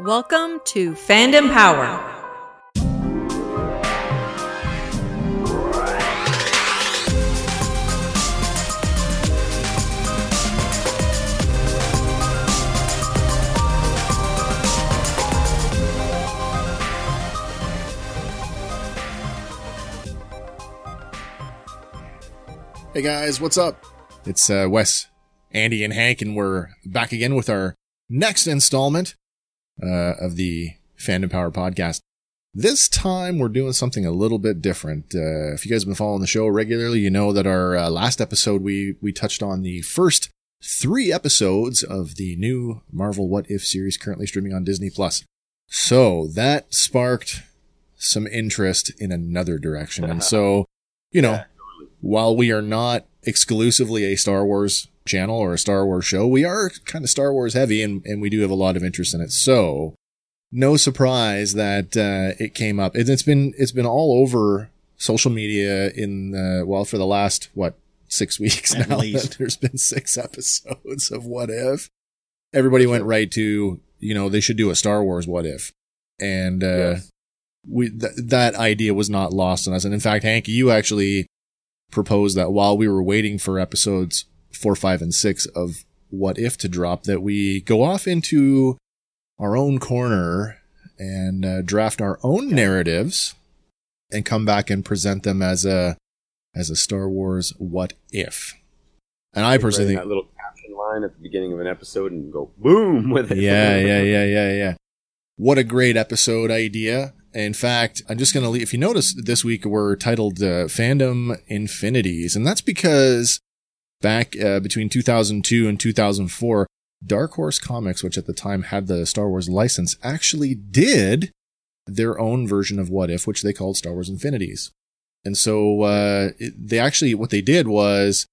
Welcome to Fandom Power. Hey guys, what's up? It's uh, Wes, Andy, and Hank, and we're back again with our next installment uh, of the Fandom Power podcast. This time we're doing something a little bit different. Uh, if you guys have been following the show regularly, you know that our uh, last episode we we touched on the first three episodes of the new Marvel What If series currently streaming on Disney Plus. So that sparked some interest in another direction, and so you know, while we are not exclusively a Star Wars channel or a Star Wars show, we are kind of Star Wars heavy and, and we do have a lot of interest in it. So no surprise that, uh, it came up. It, has been, it's been all over social media in, uh, well, for the last, what, six weeks At now. least. There's been six episodes of What If. Everybody went right to, you know, they should do a Star Wars What If. And, uh, Yes. we, th- that idea was not lost on us. And in fact, Hank, you actually proposed that while we were waiting for episodes four, five, and six of What If to drop, that we go off into our own corner and uh, draft our own narratives and come back and present them as a as a Star Wars What If. And I personally think that little caption line at the beginning of an episode and go boom with it. yeah, yeah, yeah, yeah, yeah. What a great episode idea. In fact, I'm just going to leave. If you notice this week, we're titled uh, Fandom Infinities. And that's because back uh, between 2002 and 2004, Dark Horse Comics, which at the time had the Star Wars license, actually did their own version of What If, which they called Star Wars Infinities. And so, uh, it, they actually, what they did was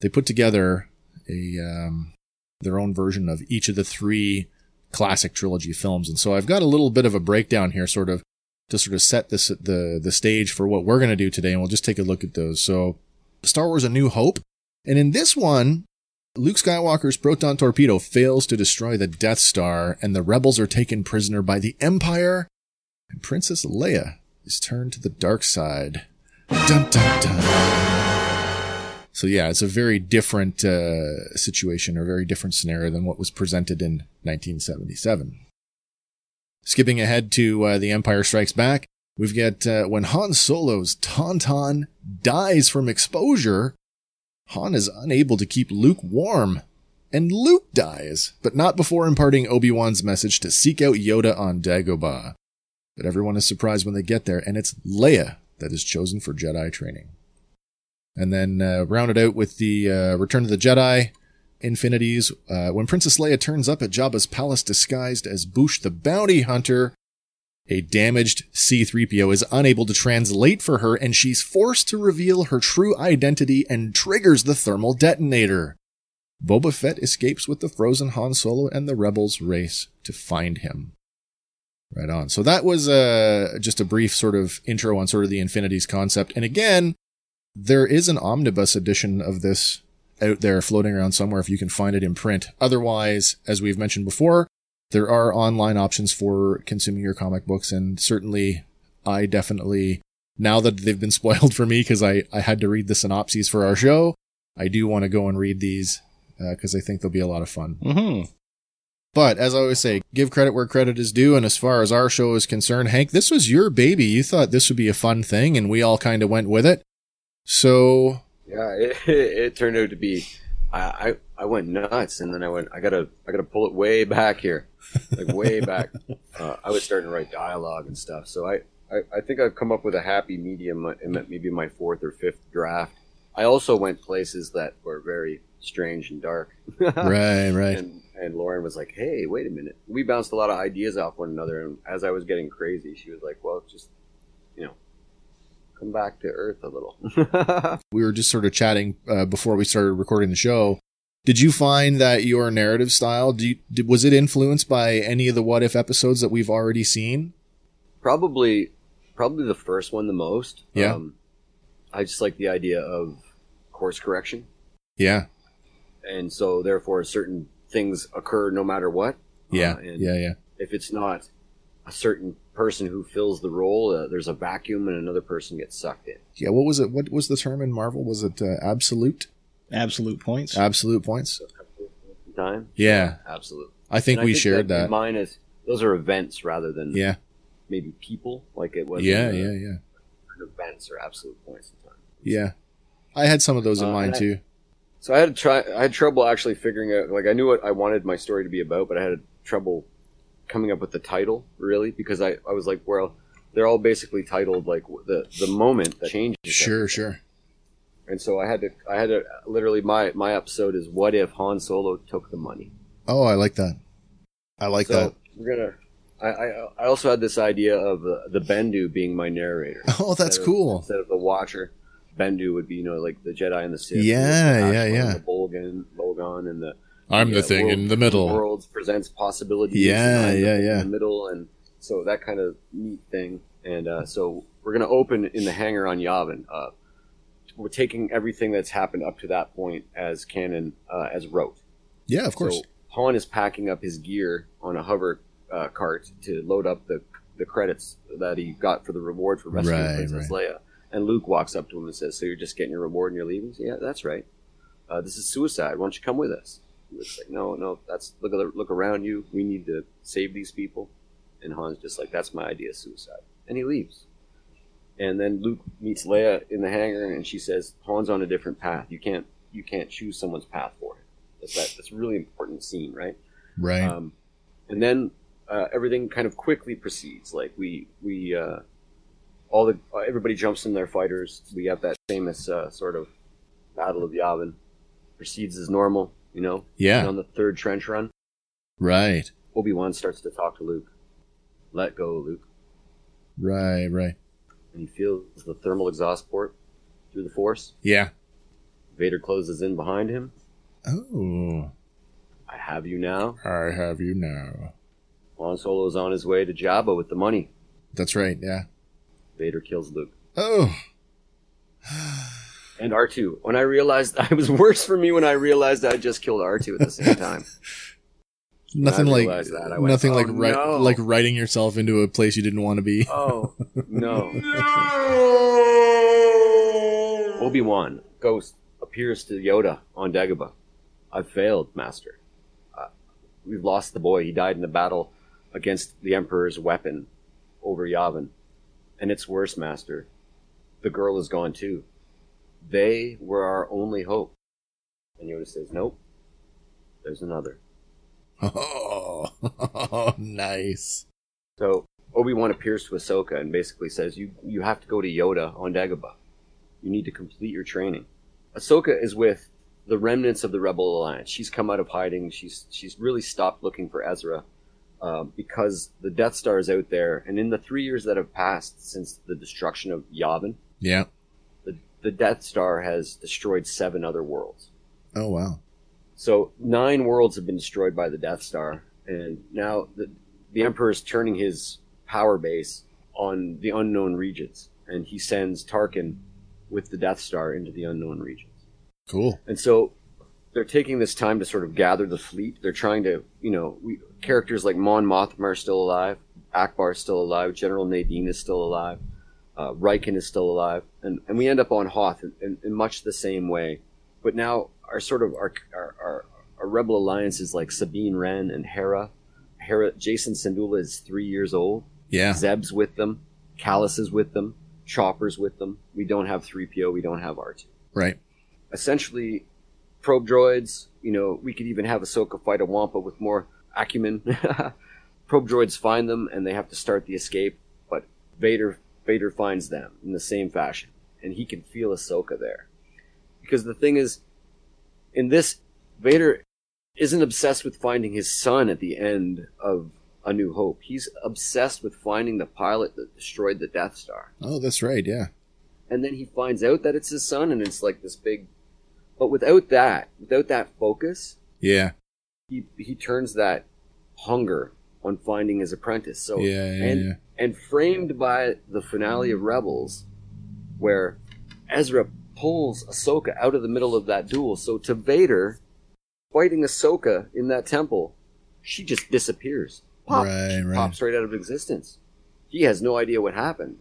they put together a, um, their own version of each of the three classic trilogy films. And so I've got a little bit of a breakdown here, sort of to sort of set this, the, the stage for what we're going to do today. And we'll just take a look at those. So Star Wars A New Hope. And in this one, Luke Skywalker's proton torpedo fails to destroy the Death Star and the rebels are taken prisoner by the Empire and Princess Leia is turned to the dark side. Dun dun dun. So yeah, it's a very different uh, situation or very different scenario than what was presented in 1977. Skipping ahead to uh, The Empire Strikes Back, we've got uh, when Han Solo's Tauntaun dies from exposure, Han is unable to keep Luke warm. And Luke dies, but not before imparting Obi-Wan's message to seek out Yoda on Dagobah. But everyone is surprised when they get there, and it's Leia that is chosen for Jedi training. And then uh, rounded out with the uh, Return of the Jedi Infinities, uh, when Princess Leia turns up at Jabba's palace disguised as Boushh the Bounty Hunter, a damaged C-3PO is unable to translate for her and she's forced to reveal her true identity and triggers the thermal detonator. Boba Fett escapes with the frozen Han Solo and the rebels race to find him. Right on. So that was uh, just a brief sort of intro on sort of the Infinities concept. And again, there is an omnibus edition of this out there floating around somewhere if you can find it in print. Otherwise, as we've mentioned before, there are online options for consuming your comic books. And certainly I definitely, now that they've been spoiled for me because I, I had to read the synopses for our show, I do want to go and read these because I think they'll be a lot of fun. Mm-hmm. But as I always say, give credit where credit is due. And as far as our show is concerned, Hank, this was your baby. You thought this would be a fun thing, and we all kind of went with it. So Yeah, it, it turned out to be. I, I I went nuts, and then I went. I gotta I gotta pull it way back here, like way back. Uh, I was starting to write dialogue and stuff, so I, I I think I've come up with a happy medium in maybe my fourth or fifth draft. I also went places that were very strange and dark. right, right. And and Lauren was like, "Hey, wait a minute." We bounced a lot of ideas off one another, and as I was getting crazy, she was like, "Well, just you know, come back to earth a little." we were just sort of chatting uh, before we started recording the show. Did you find that your narrative style do you, did, was it influenced by any of the what if episodes that we've already seen? probably, probably the first one the most. Yeah. Um, I just like the idea of course correction, Yeah, and so therefore certain things occur no matter what. yeah, Uh, and yeah, yeah. If it's not a certain person who fills the role, uh, there's a vacuum, and another person gets sucked in. Yeah, what was it? What was the term in Marvel? Was it uh, absolute? Absolute points. Absolute points? Time. Yeah, Absolute. I think And we shared that. that. Mine is those are events rather than Yeah, maybe people. Like it was. yeah, uh, yeah, yeah, Events are absolute points in time. yeah. I had some of those in Uh, mind and I- too. So I had to try. I had trouble actually figuring out. Like I knew what I wanted my story to be about, but I had trouble coming up with the title really because I, I was like, well, they're all basically titled like the the moment that changes. Sure, sure. And so I had to. I had to literally my my episode is what if Han Solo took the money. Oh, I like that. I like so that. we're gonna. I, I I also had this idea of the, the Bendu being my narrator. Oh, that's Instead of- cool. Instead of the Watcher, Bendu would be you know like the Jedi and the Sith. Yeah, the yeah, yeah. The Bolgan, Bolgon, and the I'm yeah, the thing world- in the middle. Worlds presents possibilities. Yeah, and yeah, yeah. In the middle, and so that kind of neat thing. And uh, so we're gonna open in the hangar on Yavin. Uh, we're taking everything that's happened up to that point as canon, uh, as rote. Yeah, of course. So Han is packing up his gear on a hover uh, cart to load up the the credits that he got for the reward for rescuing Right, Princess Leia. And Luke walks up to him and says, "So you're just getting your reward and you're leaving?" Says, yeah, that's right. Uh, this is suicide. Why don't you come with us? Luke's like, "No, no. That's look at look around you. We need to save these people." And Han's just like, "That's my idea of suicide," and he leaves. And then Luke meets Leia in the hangar, and she says, "Han's on a different path. You can't you can't choose someone's path for him." That's that. That's a really important scene, right? right. Um, and then uh, everything kind of quickly proceeds. Like we we uh, all the uh, everybody jumps in their fighters. We have that famous uh, sort of battle of Yavin. Proceeds as normal, you know. Yeah. And on the third trench run, right. Obi Wan starts to talk to Luke. Let go, Luke. Right, right. And he feels the thermal exhaust port through the Force. Yeah. Vader closes in behind him. Oh, I have you now. I have you now. Han is on his way to Jabba with the money. That's right. Yeah. Vader kills Luke. Oh, and R2. When I realized it was worse for me when I realized I just killed R2 at the same time. Nothing like that, I went, nothing "Oh, like ri- no." like writing yourself into a place you didn't want to be. Oh no! Obi Wan Ghost appears to Yoda on Dagobah. I've failed, Master. Uh, we've lost the boy. He died in the battle against the Emperor's weapon over Yavin, and it's worse, Master. The girl is gone too. They were our only hope. And Yoda says, "Nope. There's another." Oh, nice. So Obi Wan appears to Ahsoka and basically says, "You you have to go to Yoda on Dagobah. You need to complete your training." Ahsoka is with the remnants of the Rebel Alliance. She's come out of hiding. She's she's really stopped looking for Ezra uh, because the Death Star is out there. And in the three years that have passed since the destruction of Yavin, Yeah. the the Death Star has destroyed seven other worlds. Oh wow. So nine worlds have been destroyed by the Death Star, and now the the Emperor is turning his power base on the unknown regions, and he sends Tarkin with the Death Star into the unknown regions. Cool. And so they're taking this time to sort of gather the fleet. They're trying to, you know, we, characters like Mon Mothma are still alive, Ackbar is still alive, General Nadine is still alive, uh, Rieekan is still alive, and, and we end up on Hoth in, in, in much the same way. But now our sort of our, our, our, our rebel alliance is like Sabine Wren and Hera. Hera, Jacen Syndulla is three years old. Yeah. Zeb's with them. Kallus is with them. Chopper's with them. We don't have 3PO. We don't have R2. Right. Essentially, probe droids, you know, we could even have Ahsoka fight a Wampa with more acumen. probe droids find them and they have to start the escape, but Vader Vader finds them in the same fashion. And he can feel Ahsoka there. Because the thing is, in this, Vader isn't obsessed with finding his son at the end of A New Hope. He's obsessed with finding the pilot that destroyed the Death Star. Oh, that's right. Yeah. And then he finds out that it's his son, and it's like this big. But without that, without that focus, Yeah. he he turns that hunger on finding his apprentice. So Yeah, yeah, and yeah. and framed by the finale of Rebels, where Ezra pulls Ahsoka out of the middle of that duel. So to Vader, fighting Ahsoka in that temple, she just disappears. Pop, Right, right. pops right out of existence. He has no idea what happened,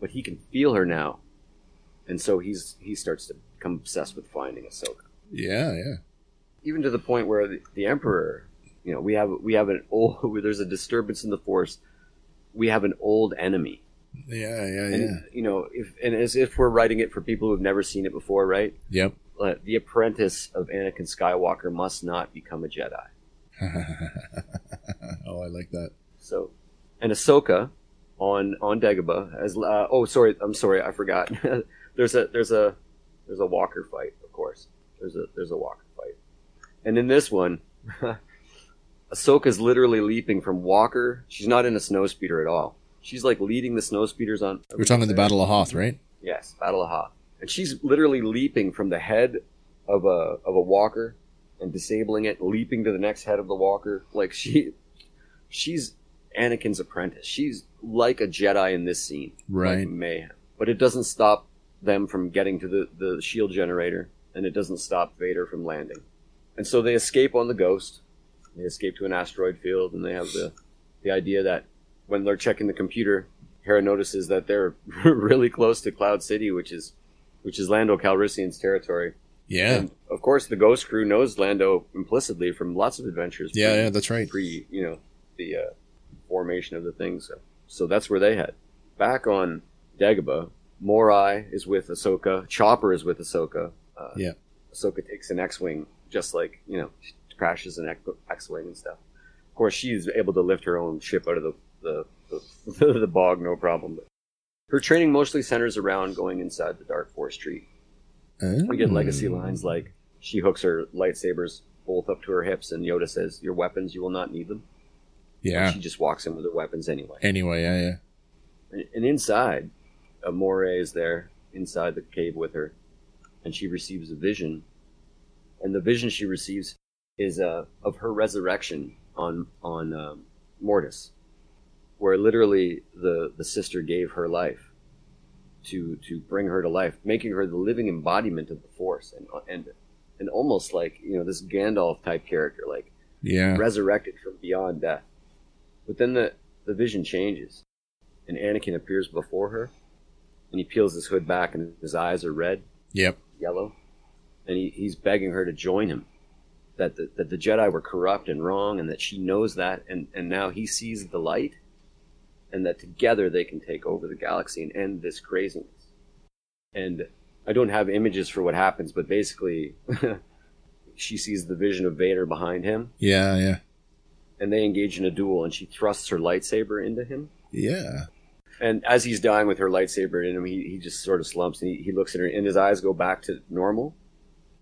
but he can feel her now, and so he's he starts to become obsessed with finding Ahsoka Yeah. Yeah. even to the point where the, the emperor you know we have we have an old there's a disturbance in the force we have an old enemy Yeah. Yeah. and Yeah. you know if and as if we're writing it for people who've never seen it before right Yep. uh, the apprentice of anakin skywalker must not become a jedi oh, I like that. so and ahsoka on on dagobah as uh, oh sorry i'm sorry i forgot there's a there's a there's a walker fight of course there's a there's a walker fight and in this one Ahsoka's literally leaping from Walker. She's not in a snowspeeder at all. She's like leading the snowspeeders on. We're talking the Battle of Hoth, right? Yes, Battle of Hoth. And she's literally leaping from the head of a of a walker and disabling it, leaping to the next head of the walker. Like she she's Anakin's apprentice. She's like a Jedi in this scene. Right. Like mayhem. But it doesn't stop them from getting to the, the shield generator, and it doesn't stop Vader from landing. And so they escape on the ghost. They escape to an asteroid field, and they have the the idea that when they're checking the computer, Hera notices that they're really close to Cloud City, which is which is Lando Calrissian's territory. Yeah. And of course, the Ghost Crew knows Lando implicitly from lots of adventures. Yeah. pre- Yeah. That's right. pre you know the uh, formation of the thing. So so that's where they head. Back on Dagobah, Morai is with Ahsoka. Chopper is with Ahsoka. Uh, Yeah. Ahsoka takes an X-wing, just like you know, she crashes an X- X-wing and stuff. Of course, she's able to lift her own ship out of the the, the, the bog, no problem. But her training mostly centers around going inside the Dark Force tree. We get legacy Mm. lines like she hooks her lightsabers both up to her hips, and Yoda says, "Your weapons, you will not need them." Yeah. She just walks in with her weapons anyway. Anyway, yeah, yeah. And, and inside, a Morai is there inside the cave with her, and she receives a vision. And the vision she receives is uh, of her resurrection on on um, Mortis, where literally the the sister gave her life to to bring her to life, making her the living embodiment of the Force, and and and almost like you know this Gandalf type character, like Yeah. resurrected from beyond death. But then the, the vision changes, and Anakin appears before her, and he peels his hood back, and his eyes are red, Yep. yellow, and he, he's begging her to join him. That the, that the Jedi were corrupt and wrong, and that she knows that, and, and now he sees the light, and that together they can take over the galaxy and end this craziness. And I don't have images for what happens, but basically, she sees the vision of Vader behind him, Yeah, yeah. and they engage in a duel and she thrusts her lightsaber into him Yeah. and as he's dying with her lightsaber in him he, he just sort of slumps and he, he looks at her and his eyes go back to normal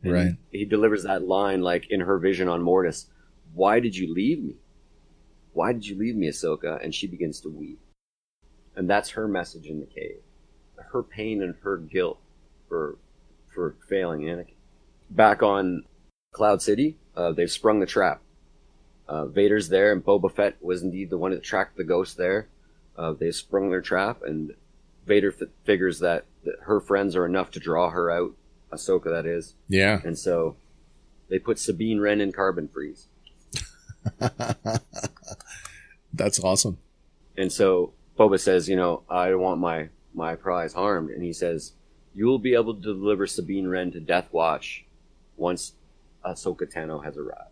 and Right. he, delivers that line like in her vision on mortis why did you leave me? Why did you leave me ahsoka? And she begins to weep. And that's her message in the cave. Her pain and her guilt for for failing anakin. Back on cloud city uh, they've sprung the trap. Uh, Vader's there, and Boba Fett was indeed the one that tracked the ghost there. Uh, they sprung their trap, and Vader f- figures that, that her friends are enough to draw her out, Ahsoka that is, Yeah. and so they put Sabine Wren in carbon freeze. That's awesome. And so Boba says, you know, I want my, my prize harmed. And he says, you will be able to deliver Sabine Wren to Death Watch once Ahsoka Tano has arrived.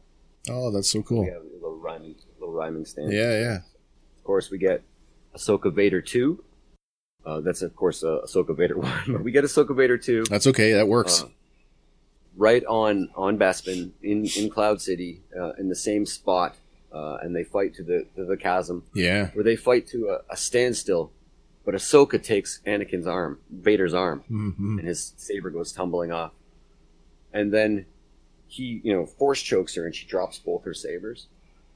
Oh, that's so cool. We have a little rhyming, little rhyming stand. Yeah, yeah. Of course, we get Ahsoka Vader 2. Uh, that's, of course, a Ahsoka Vader 1. But we get Ahsoka Vader 2 That's okay. That works. Uh, right on, on Bespin in, in Cloud City uh, in the same spot. Uh, and they fight to the, to the chasm yeah. where they fight to a, a standstill. But Ahsoka takes Anakin's arm, Vader's arm, hmm and his saber goes tumbling off. And then he, you know, force chokes her and she drops both her sabers.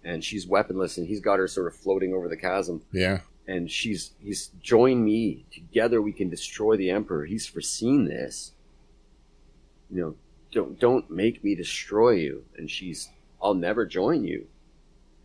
And she's weaponless and he's got her sort of floating over the chasm. Yeah. And she's, he's, join me. Together we can destroy the Emperor. He's foreseen this. You know, don't, don't make me destroy you. And she's, I'll never join you.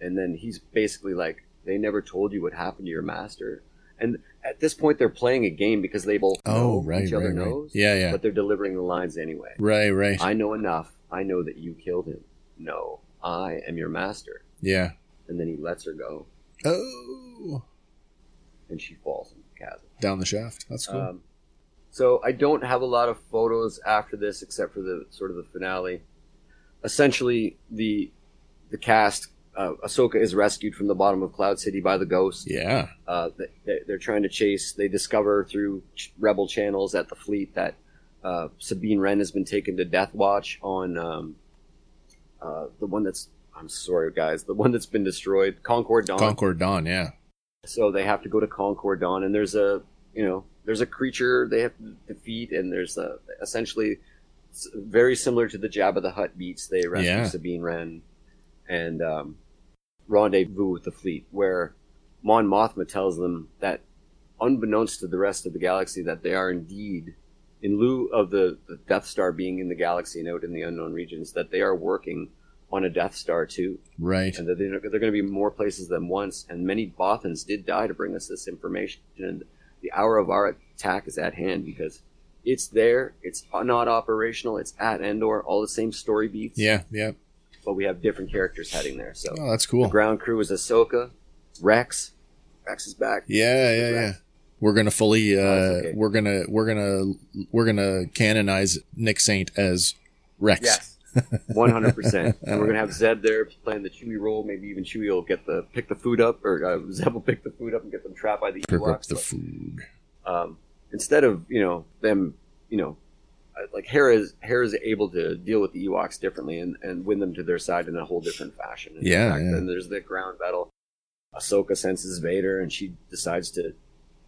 And then he's basically like, they never told you what happened to your master. And at this point, they're playing a game because they both Oh, know right, each other right, right. knows. Yeah, yeah. But they're delivering the lines anyway. Right, right. I know enough. I know that you killed him. No, I am your master. yeah. And then he lets her go, Oh, and she falls in the chasm. down the shaft. That's cool. Um, so I don't have a lot of photos after this, except for the sort of the finale. Essentially, the the cast, uh, Ahsoka is rescued from the bottom of Cloud City by the Ghost. yeah. Uh, they, they're trying to chase. They discover through ch- rebel channels at the fleet that uh, Sabine Wren has been taken to Death Watch on um, uh, the one that's. I'm sorry, guys. The one that's been destroyed, Concord Dawn. Concord Dawn. Yeah. So they have to go to Concord Dawn, and there's a you know there's a creature they have to defeat, and there's a essentially very similar to the Jabba the Hutt beats. They rescue Yeah. Sabine Wren and um, rendezvous with the fleet, where Mon Mothma tells them that, unbeknownst to the rest of the galaxy, that they are indeed, in lieu of the, the Death Star being in the galaxy and out in the unknown regions, that they are working on a Death Star too Right. and that they're, they're going to be more places than once. And many Bothans did die to bring us this information. And the hour of our attack is at hand because it's there. It's not operational. It's at Endor. All the same story beats. Yeah. Yeah. But we have different characters heading there. So Oh, that's the ground crew is Ahsoka, Rex. Rex is back. Yeah, yeah, yeah. We're gonna fully. Uh, Oh, okay. We're gonna. We're gonna. We're gonna canonize Nick Saint as Rex. Yes. One hundred percent, and we're gonna have Zeb there playing the Chewie role. Maybe even Chewie will get the pick the food up, or uh, Zeb will pick the food up and get them trapped by the Pick up the But- food. um, instead of you know them you know uh, like Hera is Hera is able to deal with the Ewoks differently and, and win them to their side in a whole different fashion. And Yeah, fact, yeah. Then there's the ground battle. Ahsoka senses Vader and she decides to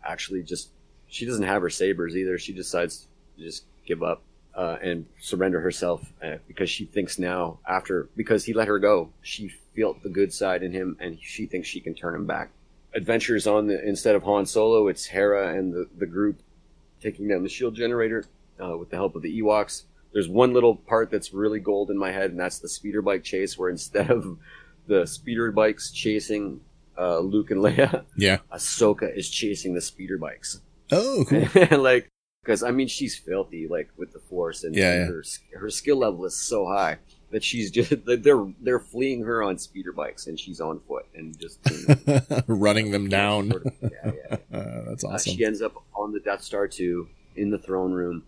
actually just she doesn't have her sabers either. She decides to just give up uh, and surrender herself uh, because she thinks now after because he let her go, she felt the good side in him and she thinks she can turn him back. Adventures on the instead of Han Solo, it's Hera and the, the group taking down the shield generator uh, with the help of the Ewoks. There's one little part that's really gold in my head, and that's the speeder bike chase, where instead of the speeder bikes chasing uh, Luke and Leia, Yeah. Ahsoka is chasing the speeder bikes. Oh, cool. like, because I mean, she's filthy, like with the Force, and, Yeah, and yeah. her her skill level is so high that she's just they're they're fleeing her on speeder bikes, and she's on foot and just Running them down. Sort of- yeah. Uh, that's Uh, awesome. she ends up on the Death Star 2 in the throne room.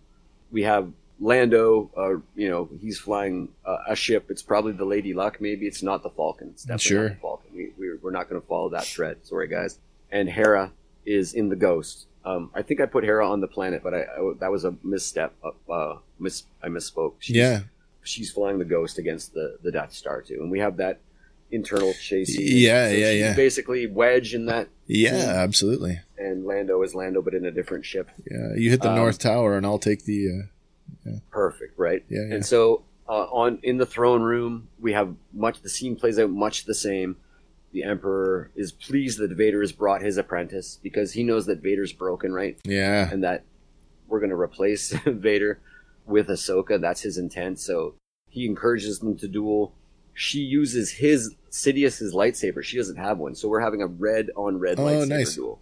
We have Lando, uh, you know, he's flying uh, a ship. It's probably the Lady Luck, maybe. It's not the Falcon. It's definitely Sure. not the Falcon. We, we're, we're not going to follow that thread. Sorry, guys. And Hera is in the Ghost. Um, I think I put Hera on the planet, but I, I- that was a misstep. Uh, uh, miss, I misspoke. She's, yeah. she's flying the Ghost against the, the Death Star too, and we have that internal chase. Yeah, yeah, she's yeah. Basically, Wedge in that, Yeah, absolutely. and Lando is Lando, but in a different ship. Yeah. You hit the Um, North Tower and I'll take the, uh, perfect, right? Yeah, yeah. And so uh, on in the throne room, we have much. The scene plays out much the same. The Emperor is pleased that Vader has brought his apprentice because he knows that Vader's broken, right? yeah. And that we're going to replace Vader with Ahsoka. That's his intent. So he encourages them to duel. She uses his Sidious's lightsaber. She doesn't have one, so we're having a red on red Oh, lightsaber nice. duel.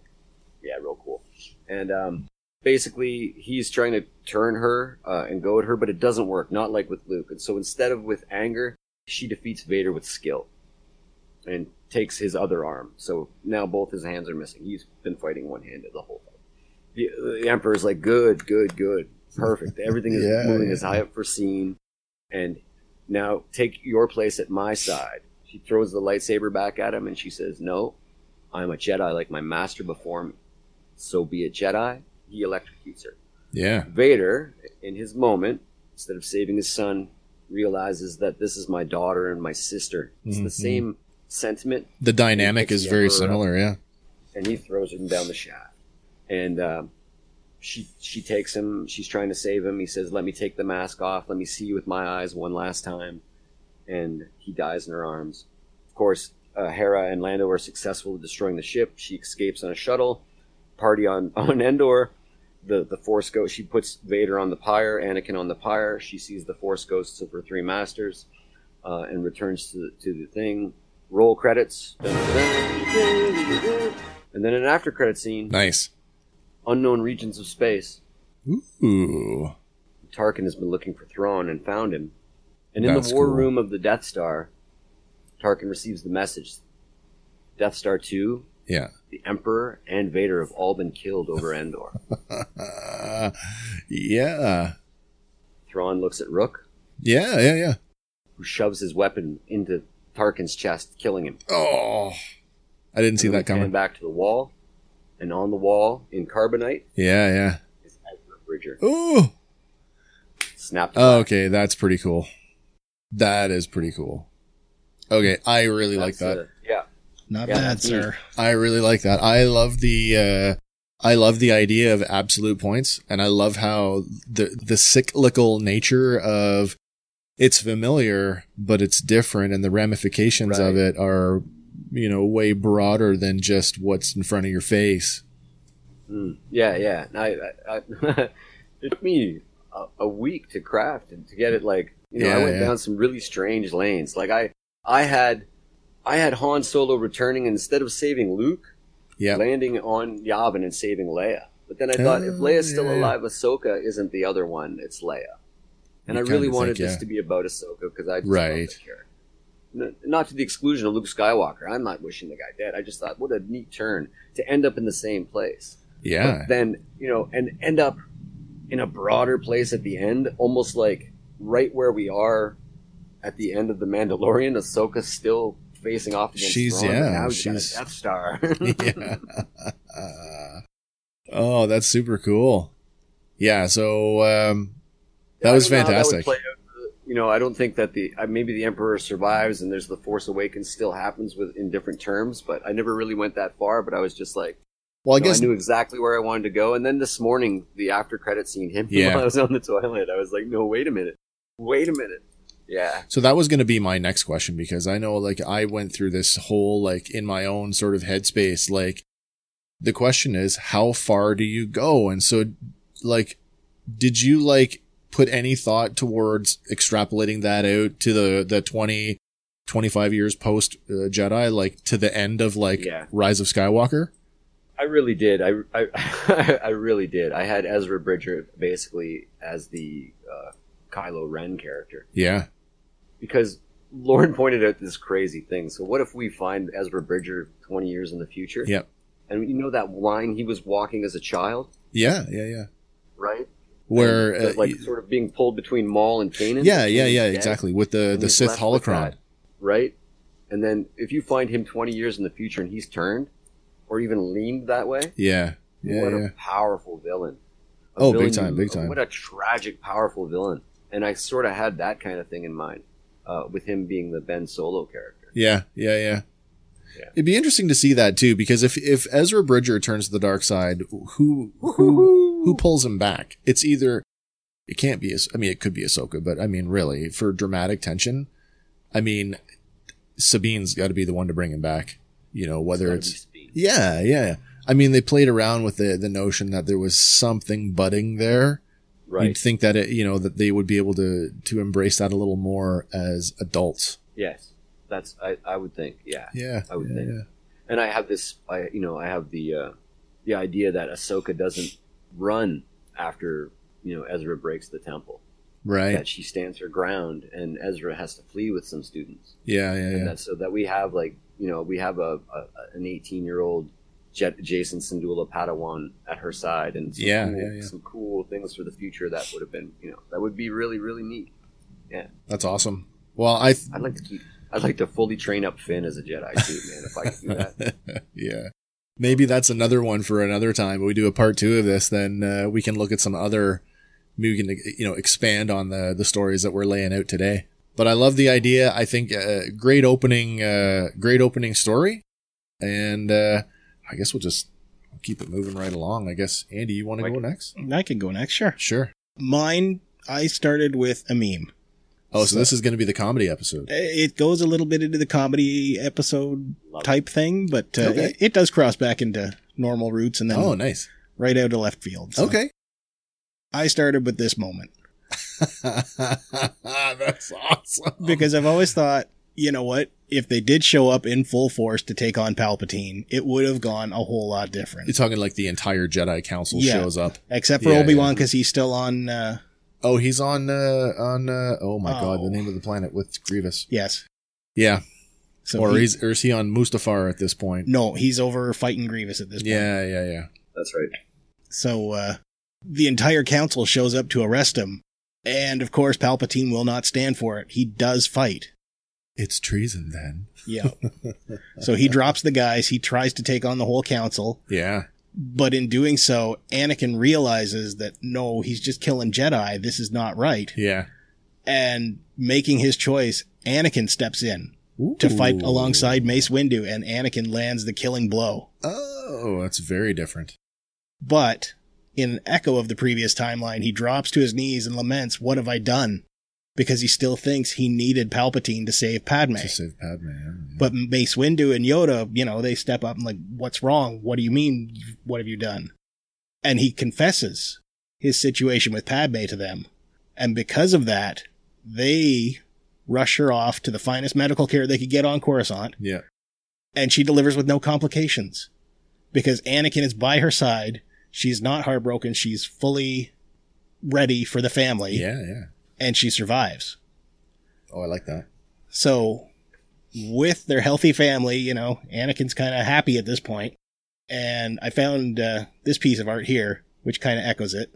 Yeah, real cool. And um, basically, he's trying to turn her uh, and go at her, but it doesn't work. Not like with Luke. And so instead of with anger, she defeats Vader with skill and takes his other arm. So now both his hands are missing. He's been fighting one handed the whole time. The, the Emperor's like, good, good, good, perfect. Everything is Yeah, moving yeah. as I have foreseen. And Now take your place at my side. She throws the lightsaber back at him and she says, No, I'm a Jedi like my master before me. So be a Jedi. He electrocutes her. Yeah. Vader, in his moment, instead of saving his son, realizes that this is my daughter and my sister. It's Mhm. the same sentiment, The dynamic is very Emperor up. similar. Yeah. and he throws him down the shaft. And um, she she takes him. She's trying to save him. He says, "Let me take the mask off. Let me see you with my eyes one last time." And he dies in her arms. Of course, uh, Hera and Lando are successful in destroying the ship. She escapes on a shuttle. Party on on Endor. The the Force ghost. She puts Vader on the pyre, Anakin on the pyre. She sees the Force ghosts of her three masters, uh, and returns to the, to the thing. Roll credits. Dun, dun, dun, dun, dun. And then an after credit scene. Nice. Unknown regions of space. Ooh. Tarkin has been looking for Thrawn and found him. And in That's the war cool. room of the Death Star, Tarkin receives the message Death Star 2, Yeah. the Emperor, and Vader have all been killed over Endor. Yeah. Thrawn looks at Rukh, Yeah. Yeah. Yeah. who shoves his weapon into Tarkin's chest, killing him. Oh. I didn't see And then that coming. back to the wall, and on the wall, in carbonite, Yeah. Yeah. is Ezra Bridger. Ooh. Snapped Oh, okay. That's pretty cool. That is pretty cool. Okay. I really like that. uh, yeah. Not Yeah, bad, that's neat. sir. I really like that. I love the uh I love the idea of absolute points and I love how the the cyclical nature of it's familiar but it's different and the ramifications of it are you know way broader than just what's in front of your face. Mm, yeah, yeah. I, I, I, it took me a, a week to craft and to get it. Like you know, Yeah, I went yeah. down some really strange lanes. Like I, I had, I had Han Solo returning instead of saving Luke, Yeah. landing on Yavin and saving Leia. But then I thought, if Oh, Leia's still yeah, yeah. alive, Ahsoka isn't the other one. It's Leia. And I really wanted think, this yeah. to be about Ahsoka because I just Right. love the character. Not to the exclusion of Luke Skywalker. I'm not wishing the guy dead. I just thought, what a neat turn to end up in the same place Yeah. but then you know and end up in a broader place at the end almost like right where we are at the end of the mandalorian ahsoka's still facing off against She's- Thrawn, yeah, now he's got a she's- death star yeah. Uh, oh, that's super cool. Yeah, so um that was don't know how that fantastic. out. you know i don't think that the maybe the emperor survives and there's the force awakens still happens with in different terms but i never really went that far but i was just like well, I you know, guess I knew exactly where I wanted to go. And then this morning, the after credit scene him Yeah. while I was on the toilet. I was like, no, wait a minute. Wait a minute. Yeah. So that was going to be my next question because I know like I went through this whole like in my own sort of headspace like the question is how far do you go and so like did you like put any thought towards extrapolating that out to the the 20 25 years post uh, Jedi like to the end of like Yeah. Rise of Skywalker? I really did. I, I, I really did. I had Ezra Bridger basically as the uh, Kylo Ren character Yeah. because Lauren pointed out this crazy thing. So what if we find Ezra Bridger 20 years in the future? Yep. And you know that line he was walking as a child, Yeah, yeah, yeah. right? Where uh, like sort of being pulled between Maul and Kanan. yeah, yeah, yeah, exactly with the the Sith holocron. right? And then if you find him 20 years in the future and he's turned or even leaned that way, Yeah. Yeah, what yeah. a powerful villain. A Oh, big time, big time. What a tragic, powerful villain. And I sort of had that kind of thing in mind uh, with him being the Ben Solo character. Yeah, yeah, yeah. Yeah. It'd be interesting to see that too, because if if Ezra Bridger turns to the dark side, who who who pulls him back? It's either it can't be. I mean, it could be Ahsoka, but I mean, really, for dramatic tension, I mean, Sabine's got to be the one to bring him back. You know, whether gotta it's yeah, yeah. I mean, they played around with the the notion that there was something budding there. You'd Right. think that it, you know, that they would be able to to embrace that a little more as adults. Yes. That's, I, I would think, yeah. Yeah, I would yeah, think. yeah. And I have this, I, you know, I have the, uh, the idea that Ahsoka doesn't run after, you know, Ezra breaks the temple. Right. That she stands her ground and Ezra has to flee with some students. Yeah, yeah, and yeah. that's so that we have like you know we have a, a an 18 year old Jet, Jacen Syndulla Padawan at her side and some Yeah, cool, yeah, yeah. some cool things for the future that would have been you know that would be really really neat Yeah, That's awesome. Well, I th- I'd like to keep. I'd like to fully train up Finn as a Jedi too, man. If I could do that. yeah. Maybe that's another one for another time. We do a part two of this, then uh, we can look at some other. We can you know expand on the the stories that we're laying out today. But I love the idea. I think uh, great opening, uh, great opening story, and uh, I guess we'll just keep it moving right along. I guess Andy, you want to go next? I can go next, sure. Sure. Mine, I started with a meme. Oh, so this is going to be the comedy episode. It goes a little bit into the comedy episode Love type thing, but uh, Okay. it, it does cross back into normal roots and then Oh, nice. right out of left field. So Okay. I started with this moment That's awesome. because I've always thought, you know what? If they did show up in full force to take on Palpatine, it would have gone a whole lot different. You're talking like the entire Jedi Council Yeah. shows up. Except for Yeah, Obi Wan yeah. because he's still on. Uh, Oh, he's on uh on uh oh my god, Oh. the name of the planet with Grievous. yes. Yeah. So or he- he's or is he on Mustafar at this point? no, he's over fighting Grievous at this point. Yeah, yeah, yeah. That's right. So uh, the entire council shows up to arrest him, and of course Palpatine will not stand for it. He does fight. It's treason then. Yeah. so he drops the guys. He tries to take on the whole council, Yeah. But in doing so, Anakin realizes that no, he's just killing Jedi. This is not right. Yeah. And making his choice, Anakin steps in to fight alongside Mace Windu, and Anakin lands the killing blow. Oh, that's very different. But in an echo of the previous timeline, he drops to his knees and laments, What have I done? Because he still thinks he needed Palpatine to save Padme. To save Padme. yeah. But Mace Windu and Yoda, you know, they step up and like, What's wrong? What do you mean? What have you done? And he confesses his situation with Padme to them. And because of that, they rush her off to the finest medical care they could get on Coruscant Yeah. and she delivers with no complications because Anakin is by her side. She's not heartbroken. She's fully ready for the family Yeah, yeah. And she survives. Oh, I like that. So with their healthy family, you know, Anakin's kind of happy at this point. And I found uh, this piece of art here, which kind of echoes it.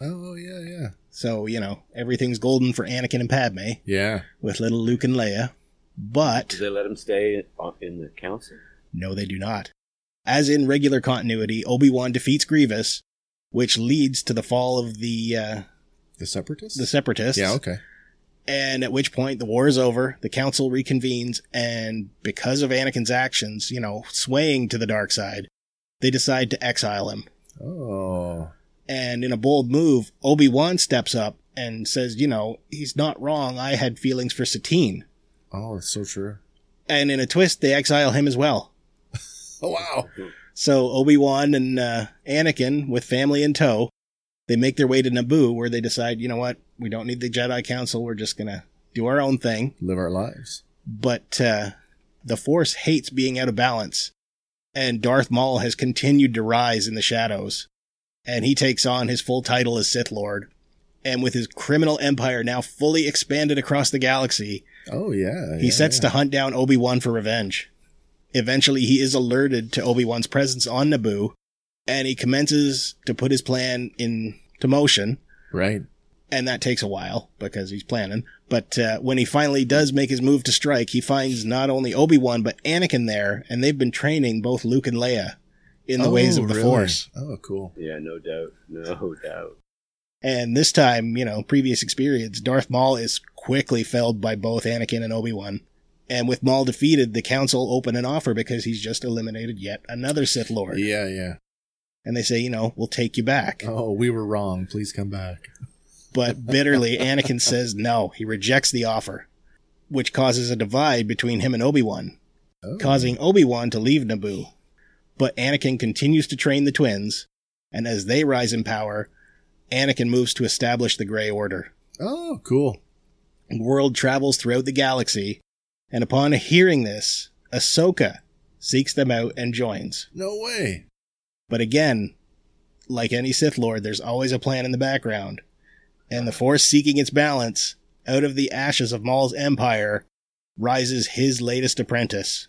Oh, yeah, yeah. So, you know, everything's golden for Anakin and Padme Yeah. with little Luke and Leia. But Do they let him stay in the council? No, they do not. As in regular continuity, Obi-Wan defeats Grievous, which leads to the fall of the uh, The Separatists? the Separatists. yeah, okay. And at which point the war is over, the council reconvenes, and because of Anakin's actions, you know, swaying to the dark side, they decide to exile him. Oh. And in a bold move, Obi-Wan steps up and says, you know, he's not wrong. I had feelings for Satine. Oh, it's so true. And in a twist, they exile him as well. Oh, wow. So Obi-Wan and uh, Anakin, with family in tow, they make their way to Naboo, where they decide, you know what, we don't need the Jedi Council. We're just gonna do our own thing. Live our lives. But uh, the Force hates being out of balance, and Darth Maul has continued to rise in the shadows, and he takes on his full title as Sith Lord. And with his criminal empire now fully expanded across the galaxy, Oh, yeah. he yeah, sets yeah. to hunt down Obi-Wan for revenge. Eventually, he is alerted to Obi-Wan's presence on Naboo, and he commences to put his plan into motion. Right. And that takes a while because he's planning. But uh, when he finally does make his move to strike, he finds not only Obi-Wan but Anakin there, and they've been training both Luke and Leia in the ways Oh, of the really? Force. Oh, cool. Yeah, no doubt. No doubt. And this time, you know, previous experience, Darth Maul is quickly felled by both Anakin and Obi-Wan. And with Maul defeated, the Council open an offer because he's just eliminated yet another Sith Lord. Yeah, yeah. And they say, you know, we'll take you back. Oh, we were wrong. Please come back. But bitterly, Anakin says no. He rejects the offer, which causes a divide between him and Obi-Wan, Oh. causing Obi-Wan to leave Naboo. But Anakin continues to train the twins, and as they rise in power, Anakin moves to establish the Grey Order. Oh, cool. World travels throughout the galaxy, and upon hearing this, Ahsoka seeks them out and joins. No way. But again, like any Sith Lord, there's always a plan in the background. And the Force seeking its balance, out of the ashes of Maul's empire, rises his latest apprentice,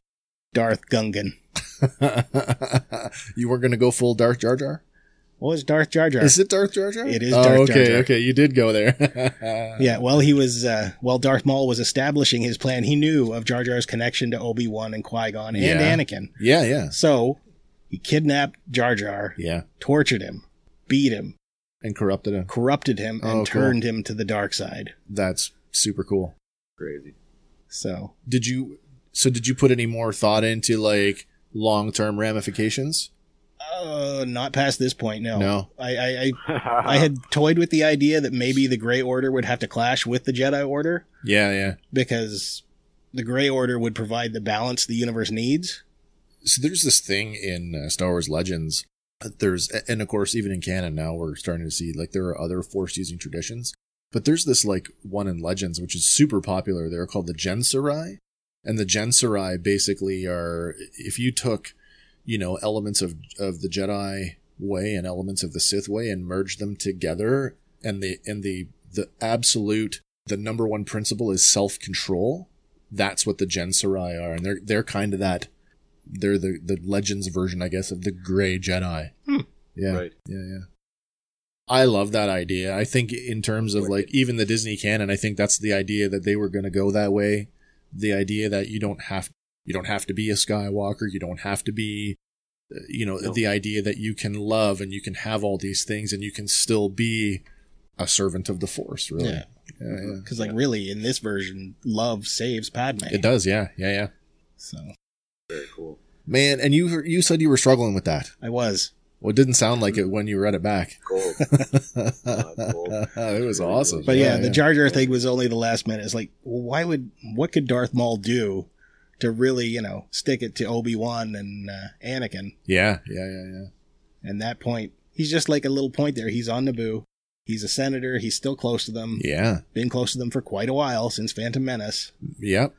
Darth Gungan. you weren't going to go full Darth Jar Jar? What was Darth Jar Jar? Is it Darth Jar Jar? It is Oh, Darth Jar okay, Jar. okay. You did go there. Yeah, while he was, uh, while Darth Maul was establishing his plan, he knew of Jar Jar's connection to Obi Wan and Qui Gon and Yeah. Anakin. Yeah, yeah, So he kidnapped Jar Jar, yeah. tortured him, beat him, And corrupted him. corrupted him, and Oh, cool. turned him to the dark side. That's super cool. Crazy. So Did you? So did you put any more thought into like long term ramifications? Uh, not past this point, no. No. I, I, I, I had toyed with the idea that maybe the Grey Order would have to clash with the Jedi Order Yeah, yeah. because the Grey Order would provide the balance the universe needs. So there's this thing in uh, Star Wars Legends. uh, There's and of course even in canon now we're starting to see like there are other force using traditions, but there's this like one in Legends which is super popular. They're called the Jensaarai, and the Jensaarai basically are if you took you know elements of of the Jedi way and elements of the Sith way and merged them together, and the and the the absolute the number one principle is self control. That's what the Jensaarai are, and they're they're kind of that they're the the legends version, I guess, of the gray Jedi. Hmm. Yeah, Right. yeah, yeah. I love that idea. I think in terms of like even the Disney canon, I think that's the idea that they were going to go that way. The idea that you don't have you don't have to be a Skywalker, you don't have to be, uh, you know, No. the idea that you can love and you can have all these things and you can still be a servant of the Force. Really, Yeah. yeah, yeah. Because, like, really, in this version, love saves Padme. It does. Yeah, yeah, yeah. So Very cool. Man, and you you said you were struggling with that. I was. Well, it didn't sound like it when you read it back. Gold. it was awesome. But yeah, the Jar Jar thing was only the last minute. It's like, well, why would, what could Darth Maul do to really, you know, stick it to Obi Wan and uh, Anakin? yeah, yeah, yeah, yeah. And that point, he's just like a little point there. He's on Naboo. He's a senator. He's still close to them. Yeah, Been close to them for quite a while since Phantom Menace. yep.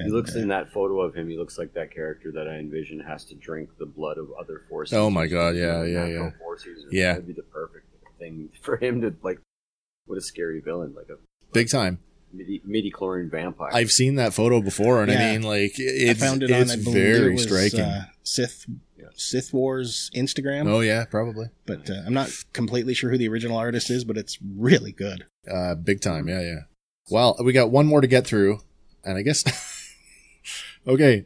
He And, looks uh, in that photo of him. He looks like that character that I envision has to drink the blood of other forces. Oh my God, yeah, you yeah, yeah. Forces. Yeah. that'd be the perfect thing for him to like. What a scary villain! Like a Big time. midi midi chlorian vampire. I've seen that photo before, and I mean, like, I it's, found it it's on, I believe very it was, striking. Uh, Sith, Yeah. Sith Wars Instagram. oh yeah, probably. But uh, I'm not completely sure who the original artist is, but it's really good. Uh, big time. Yeah, yeah. Well, we got one more to get through, and I guess. okay,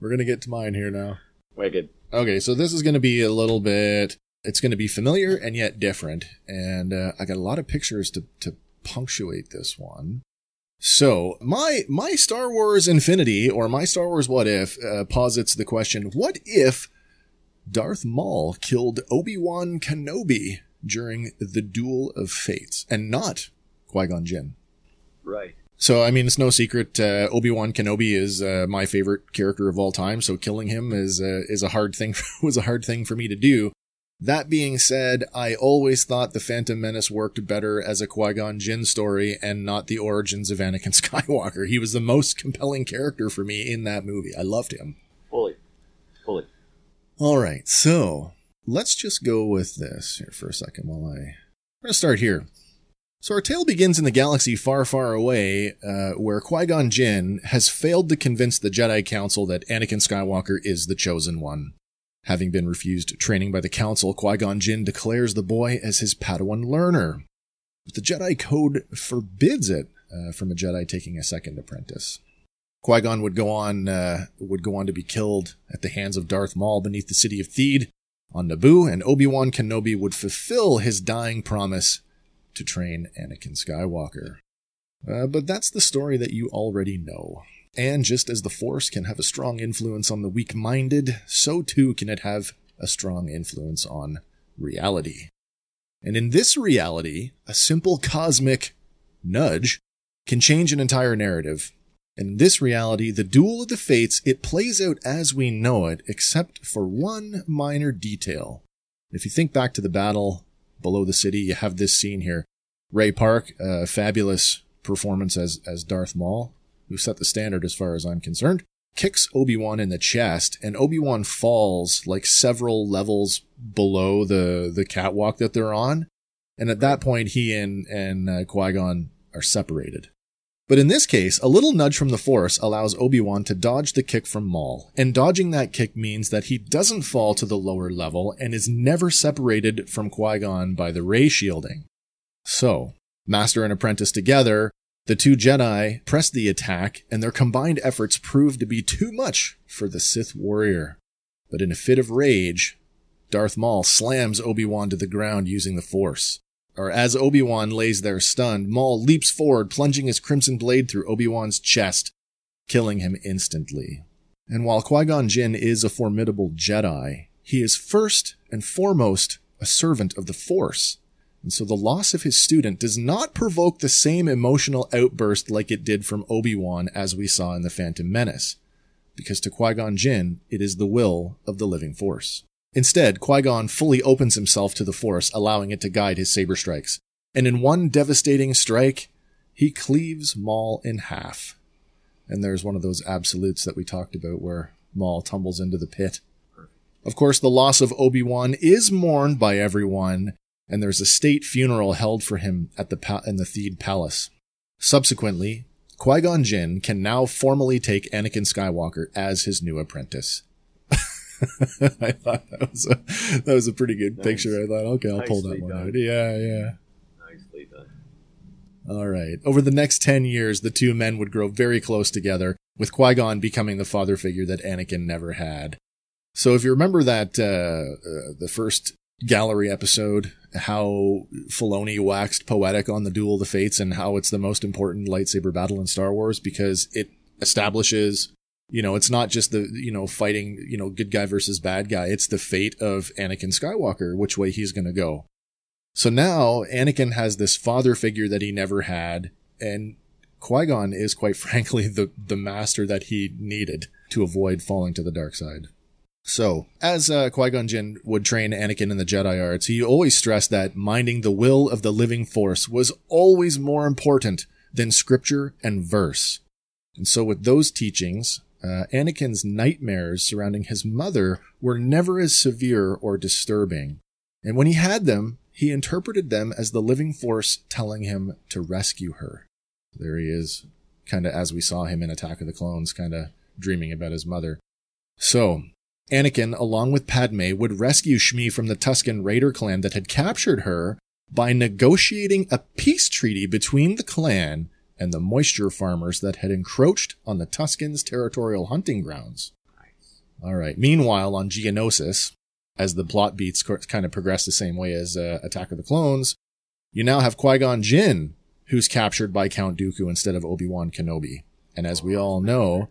we're gonna get to mine here now. Wicked. Okay, so this is going to be a little bit. It's going to be familiar and yet different, and uh, I got a lot of pictures to to punctuate this one. So my my Star Wars Infinity or my Star Wars What If uh, posits the question: What if Darth Maul killed Obi Wan Kenobi during the Duel of Fates, and not Qui Gon Jinn? Right. So I mean, it's no secret. Uh, Obi Wan Kenobi is uh, my favorite character of all time. So killing him is uh, is a hard thing. was a hard thing for me to do. That being said, I always thought the Phantom Menace worked better as a Qui Gon Jinn story and not the origins of Anakin Skywalker. He was the most compelling character for me in that movie. I loved him. Fully. Fully. All right, so let's just go with this here for a second while I. We're gonna start here. So our tale begins in the galaxy far, far away, uh, where Qui Gon Jinn has failed to convince the Jedi Council that Anakin Skywalker is the chosen one. Having been refused training by the Council, Qui Gon Jinn declares the boy as his Padawan learner. But the Jedi Code forbids it uh, from a Jedi taking a second apprentice. Qui Gon would go on uh, would go on to be killed at the hands of Darth Maul beneath the city of Theed on Naboo, and Obi Wan Kenobi would fulfill his dying promise to train Anakin Skywalker. Uh, but that's the story that you already know. And just as the Force can have a strong influence on the weak minded, so too can it have a strong influence on reality. And in this reality, a simple cosmic nudge can change an entire narrative. And in this reality, the duel of the fates, it plays out as we know it, except for one minor detail. If you think back to the battle below the city, you have this scene here. Ray Park, a fabulous performance as, as Darth Maul, who set the standard as far as I'm concerned, kicks Obi-Wan in the chest, and Obi-Wan falls like several levels below the, the catwalk that they're on. And at that point, he and, and uh, Qui-Gon are separated. But in this case, a little nudge from the Force allows Obi-Wan to dodge the kick from Maul, and dodging that kick means that he doesn't fall to the lower level and is never separated from Qui-Gon by the ray shielding. So, Master and Apprentice together, the two Jedi press the attack, and their combined efforts prove to be too much for the Sith warrior. But in a fit of rage, Darth Maul slams Obi-Wan to the ground using the Force or as Obi-Wan lays there stunned, Maul leaps forward, plunging his crimson blade through Obi-Wan's chest, killing him instantly. And while Qui-Gon Jinn is a formidable Jedi, he is first and foremost a servant of the Force. And so the loss of his student does not provoke the same emotional outburst like it did from Obi-Wan as we saw in The Phantom Menace. Because to Qui-Gon Jinn, it is the will of the living Force. Instead, Qui-Gon fully opens himself to the Force, allowing it to guide his saber strikes. And in one devastating strike, he cleaves Maul in half. And there's one of those absolutes that we talked about where Maul tumbles into the pit. Of course, the loss of Obi-Wan is mourned by everyone, and there's a state funeral held for him at the pa- in the Theed Palace. Subsequently, Qui-Gon Jinn can now formally take Anakin Skywalker as his new apprentice. I thought that was a that was a pretty good Nice. picture. I thought, okay, I'll pull that one done. out. Yeah, yeah. Nicely done. All right. Over the next 10 years, the two men would grow very close together, with Qui-Gon becoming the father figure that Anakin never had. So if you remember that, uh, uh, the first gallery episode, how Filoni waxed poetic on the Duel of the Fates and how it's the most important lightsaber battle in Star Wars because it establishes, you know, it's not just the, you know, fighting, you know, good guy versus bad guy. It's the fate of Anakin Skywalker, which way he's going to go. So now Anakin has this father figure that he never had, and Qui Gon is quite frankly the the master that he needed to avoid falling to the dark side. So, as uh, Qui Gon Jinn would train Anakin in the Jedi arts, he always stressed that minding the will of the living Force was always more important than scripture and verse. And so, with those teachings, uh, Anakin's nightmares surrounding his mother were never as severe or disturbing. And when he had them, he interpreted them as the living force telling him to rescue her. There he is, kind of as we saw him in Attack of the Clones, kind of dreaming about his mother. So, Anakin, along with Padme, would rescue Shmi from the Tusken Raider clan that had captured her by negotiating a peace treaty between the clan and the moisture farmers that had encroached on the Tuskens' territorial hunting grounds. All right. Meanwhile, on Geonosis, as the plot beats kind of progress the same way as uh, Attack of the Clones, you now have Qui-Gon Jinn, who's captured by Count Dooku instead of Obi-Wan Kenobi. And as we all know,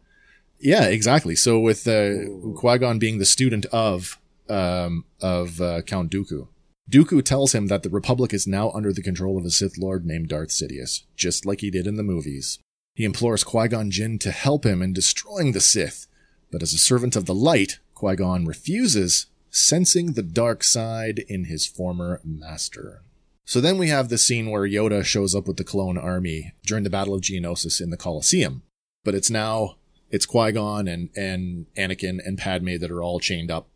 yeah, exactly. So with uh, Qui-Gon being the student of um, of uh, Count Dooku, Dooku tells him that the Republic is now under the control of a Sith Lord named Darth Sidious, just like he did in the movies. He implores Qui-Gon Jinn to help him in destroying the Sith, but as a servant of the light, Qui-Gon refuses, sensing the dark side in his former master. So then we have the scene where Yoda shows up with the clone army during the Battle of Geonosis in the Colosseum. But it's now, it's Qui-Gon and, and Anakin and Padme that are all chained up.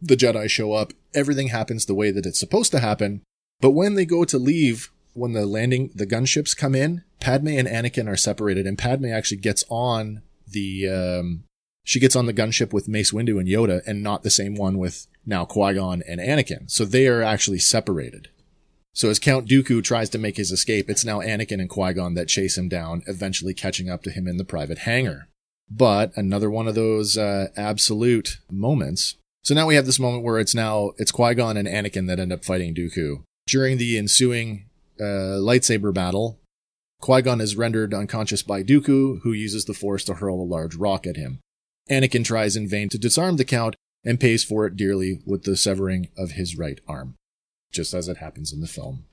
The Jedi show up, everything happens the way that it's supposed to happen, but when they go to leave, when the landing, the gunships come in, Padme and Anakin are separated, and Padme actually gets on the, um, she gets on the gunship with Mace Windu and Yoda, and not the same one with now Qui-Gon and Anakin. So they are actually separated. So as Count Dooku tries to make his escape, it's now Anakin and Qui-Gon that chase him down, eventually catching up to him in the private hangar. But another one of those uh, absolute moments. So now we have this moment where it's now it's Qui-Gon and Anakin that end up fighting Dooku. During the ensuing uh, lightsaber battle, Qui-Gon is rendered unconscious by Dooku, who uses the Force to hurl a large rock at him. Anakin tries in vain to disarm the Count and pays for it dearly with the severing of his right arm, just as it happens in the film.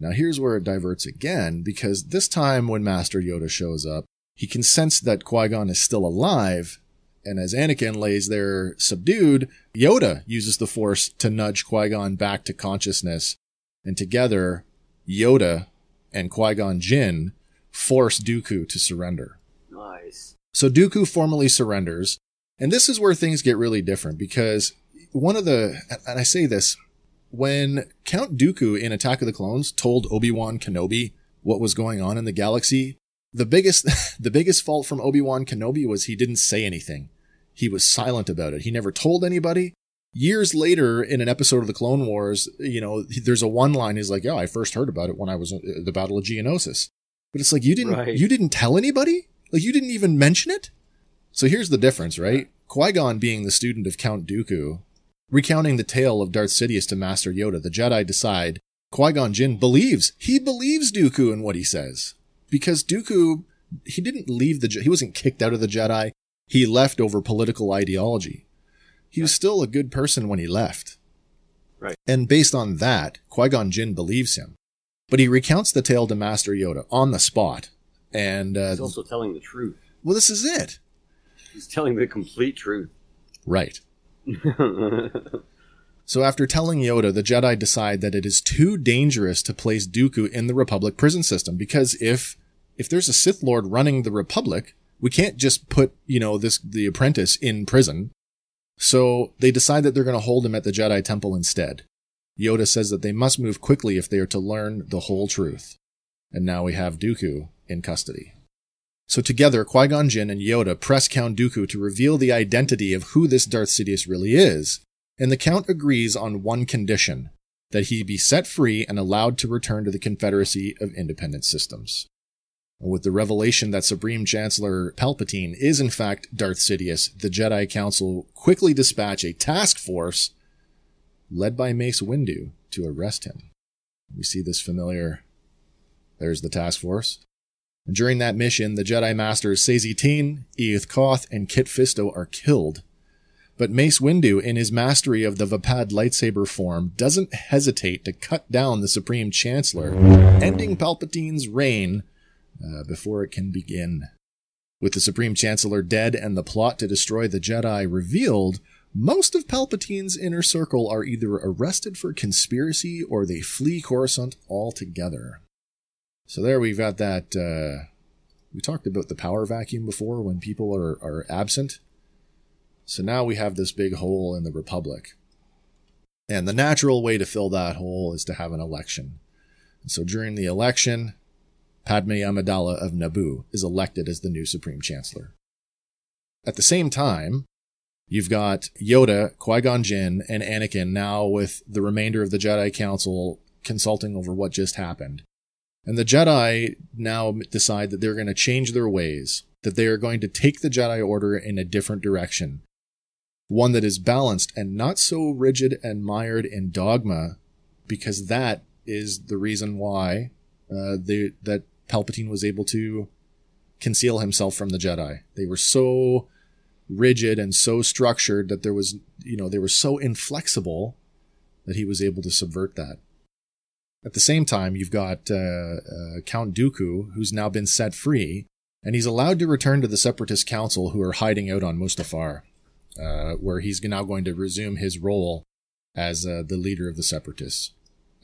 Now here's where it diverts again, because this time when Master Yoda shows up, he can sense that Qui-Gon is still alive, and as Anakin lays there subdued, Yoda uses the Force to nudge Qui-Gon back to consciousness, and together, Yoda and Qui-Gon Jinn force Dooku to surrender. Nice. So Dooku formally surrenders, and this is where things get really different because one of the, and I say this, when Count Dooku in Attack of the Clones told Obi-Wan Kenobi what was going on in the galaxy, the biggest the biggest fault from Obi-Wan Kenobi was he didn't say anything. He was silent about it. He never told anybody. Years later, in an episode of the Clone Wars, you know, there's a one line. He's like, "Yeah, I first heard about it when I was at the Battle of Geonosis." But it's like you didn't Right. you didn't tell anybody. Like you didn't even mention it. So here's the difference, right? Qui Gon being the student of Count Dooku, recounting the tale of Darth Sidious to Master Yoda, the Jedi decide Qui Gon Jinn believes he believes Dooku in what he says because Dooku he didn't leave the he wasn't kicked out of the Jedi. He left over political ideology. He was still a good person when he left. Right. And based on that, Qui Gon Jinn believes him. But he recounts the tale to Master Yoda on the spot. And, uh, He's also telling the truth. well, this is it. He's telling the complete truth. Right. So after telling Yoda, the Jedi decide that it is too dangerous to place Dooku in the Republic prison system because if if there's a Sith Lord running the Republic, we can't just put, you know, this the apprentice in prison. So they decide that they're going to hold him at the Jedi Temple instead. Yoda says that they must move quickly if they are to learn the whole truth. And now we have Dooku in custody. So together, Qui-Gon Jinn and Yoda press Count Dooku to reveal the identity of who this Darth Sidious really is, and the Count agrees on one condition, that he be set free and allowed to return to the Confederacy of Independent Systems. With the revelation that Supreme Chancellor Palpatine is in fact Darth Sidious, the Jedi Council quickly dispatch a task force led by Mace Windu to arrest him. We see this familiar. There's the task force. And during that mission, the Jedi Masters Saesee Tiin, Eeth Koth, and Kit Fisto are killed. But Mace Windu, in his mastery of the Vaapad lightsaber form, doesn't hesitate to cut down the Supreme Chancellor, ending Palpatine's reign uh, before it can begin. With the Supreme Chancellor dead and the plot to destroy the Jedi revealed, most of Palpatine's inner circle are either arrested for conspiracy or they flee Coruscant altogether. So there we've got that. Uh, we talked about the power vacuum before when people are, are absent. So now we have this big hole in the Republic. And the natural way to fill that hole is to have an election. And so during the election, Padme Amidala of Naboo is elected as the new Supreme Chancellor. At the same time, you've got Yoda, Qui-Gon Jinn, and Anakin now with the remainder of the Jedi Council consulting over what just happened. And the Jedi now decide that they're going to change their ways, that they are going to take the Jedi Order in a different direction. One that is balanced and not so rigid and mired in dogma, because that is the reason why uh, they, that Palpatine was able to conceal himself from the Jedi. They were so rigid and so structured that there was, you know, they were so inflexible that he was able to subvert that. At the same time, you've got uh, uh, Count Dooku, who's now been set free, and he's allowed to return to the Separatist Council, who are hiding out on Mustafar, uh, where he's now going to resume his role as uh, the leader of the Separatists.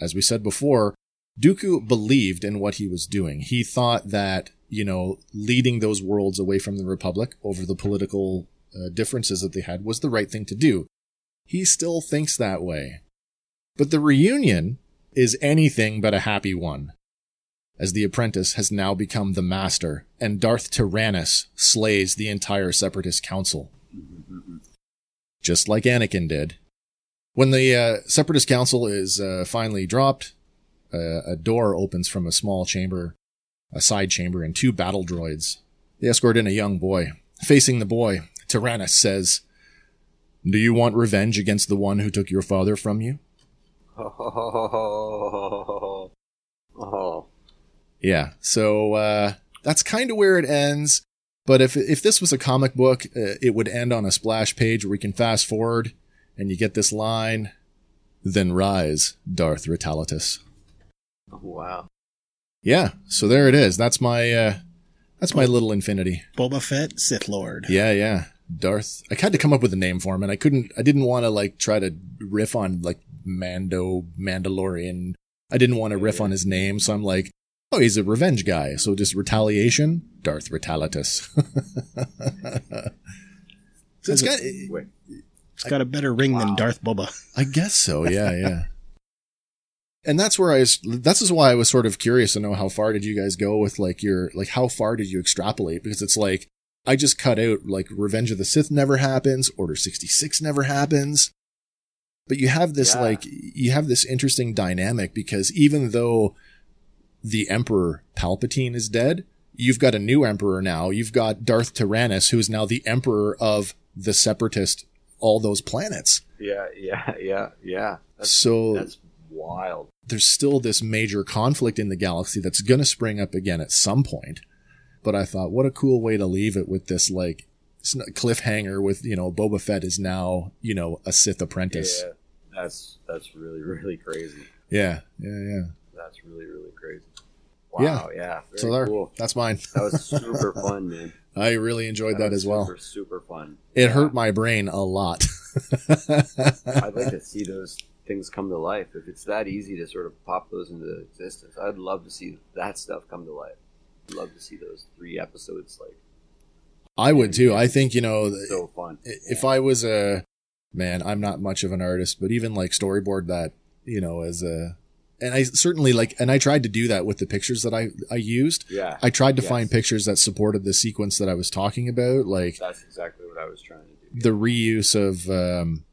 As we said before, Dooku believed in what he was doing. He thought that, you know, leading those worlds away from the Republic over the political uh, differences that they had was the right thing to do. He still thinks that way. But the reunion is anything but a happy one, as the apprentice has now become the master, and Darth Tyrannus slays the entire Separatist Council. Just like Anakin did. When the uh, Separatist Council is uh, finally dropped, uh, a door opens from a small chamber, a side chamber, and two battle droids. They escort in a young boy. Facing the boy, Tyrannus says, Do you want revenge against the one who took your father from you? Oh, oh. Yeah. So uh, that's kind of where it ends. But if if this was a comic book, uh, it would end on a splash page where we can fast forward and you get this line, "Then rise, Darth Ritalitus." Wow. Yeah. So there it is. That's my uh, that's my little infinity. Boba Fett, Sith Lord. Yeah, yeah. Darth. I had to come up with a name for him, and I couldn't. I didn't want to like try to riff on like Mando, Mandalorian. I didn't want to riff on his name, so I'm like, oh, he's a revenge guy. So just retaliation, Darth Ritalitus. so it's got. Wait. It's got a better ring than Darth Boba. I guess so. Yeah, yeah. and that's where I was, that's is why I was sort of curious to know how far did you guys go with like your, like how far did you extrapolate? Because it's like, I just cut out like Revenge of the Sith never happens, Order 66 never happens. But you have this Yeah. like, you have this interesting dynamic because even though the Emperor Palpatine is dead, you've got a new Emperor now. You've got Darth Tyrannus, who is now the Emperor of the Separatist, all those planets. Yeah, yeah, yeah, yeah. That's, So that's wild. There's still this major conflict in the galaxy that's going to spring up again at some point. But I thought, what a cool way to leave it with this like cliffhanger with, you know, Boba Fett is now, you know, a Sith apprentice. Yeah, that's that's really really crazy. Yeah. Yeah. Yeah. That's really really crazy. Wow, yeah. Very so there, cool. that's mine. That was super fun, man. I really enjoyed that, was as well. Super, super fun. It Yeah. hurt my brain a lot. I'd like to see those things come to life. If it's that easy to sort of pop those into existence, I'd love to see that stuff come to life. I'd love to see those three episodes like I would too. I think, you know, so fun. if I was a man, I'm not much of an artist, but even like storyboard that, you know, as a, and I certainly like, and I tried to do that with the pictures that I, I used. Yeah, I tried to Yes. find pictures that supported the sequence that I was talking about, like that's exactly what I was trying to do. the reuse of, um,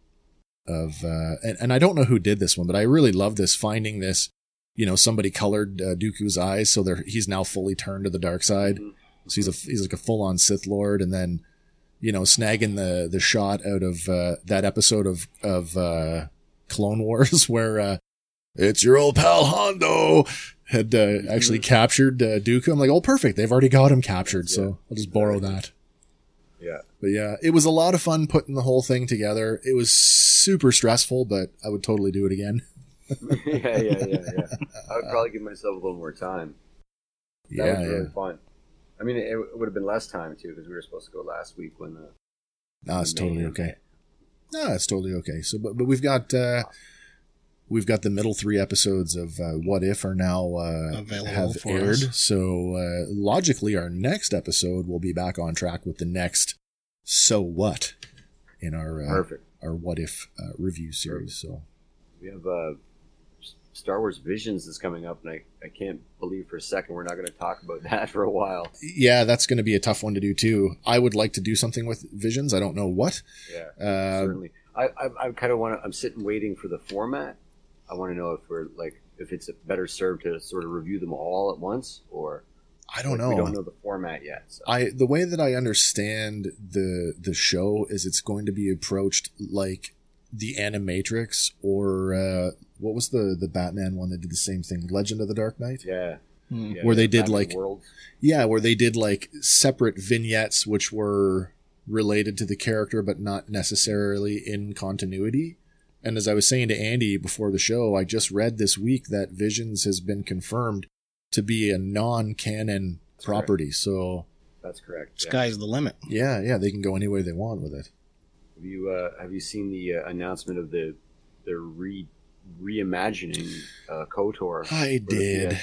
of, uh, and, and I don't know who did this one, but I really love this finding this, you know, somebody colored uh, Dooku's eyes. So they're, he's now fully turned to the dark side. Mhm. So he's a, he's like a full on Sith Lord. And then, you know, snagging the, the shot out of, uh, that episode of, of, uh, Clone Wars where, uh, it's your old pal Hondo had, uh, actually captured, uh, Dooku. I'm like, oh, perfect. They've already got him captured. So I'll just borrow that. Yeah, But yeah, it was a lot of fun putting the whole thing together. It was super stressful, but I would totally do it again. yeah, yeah, yeah, yeah. I would probably give myself a little more time. That Yeah, was really yeah. fun. I mean, it, it would have been less time too because we were supposed to go last week when the No, it's totally okay. No, it's totally okay. So, but, but we've got, uh, we've got the middle three episodes of, uh, What If are now, uh, Available have for aired. us. So, uh, logically, our next episode will be back on track with the next So What in our, uh, perfect. our What If, uh, review series. So, We have uh, Star Wars Visions is coming up, and I, I can't believe for a second we're not going to talk about that for a while. yeah, that's going to be a tough one to do too. I would like to do something with Visions. I don't know what. Yeah, Uh, certainly. I, I, I kind of want to. I'm sitting waiting for the format. I want to know if we're like if it's better served to sort of review them all at once, or I don't like, know. We don't know the format yet. So. I the way that I understand the the show is it's going to be approached like the Animatrix or uh, what was the the Batman one that did the same thing, Legend of the Dark Knight. yeah, Hmm. yeah, Where they did, like- Worlds. Yeah, where they did like separate vignettes which were related to the character but not necessarily in continuity. And as I was saying to Andy before the show, I just read this week that Visions has been confirmed to be a non-canon That's property. So That's correct. yeah. Sky's the limit. yeah, yeah, they can go any way they want with it. Have you uh, have you seen the uh, announcement of the the re reimagining uh, Kotor? I did.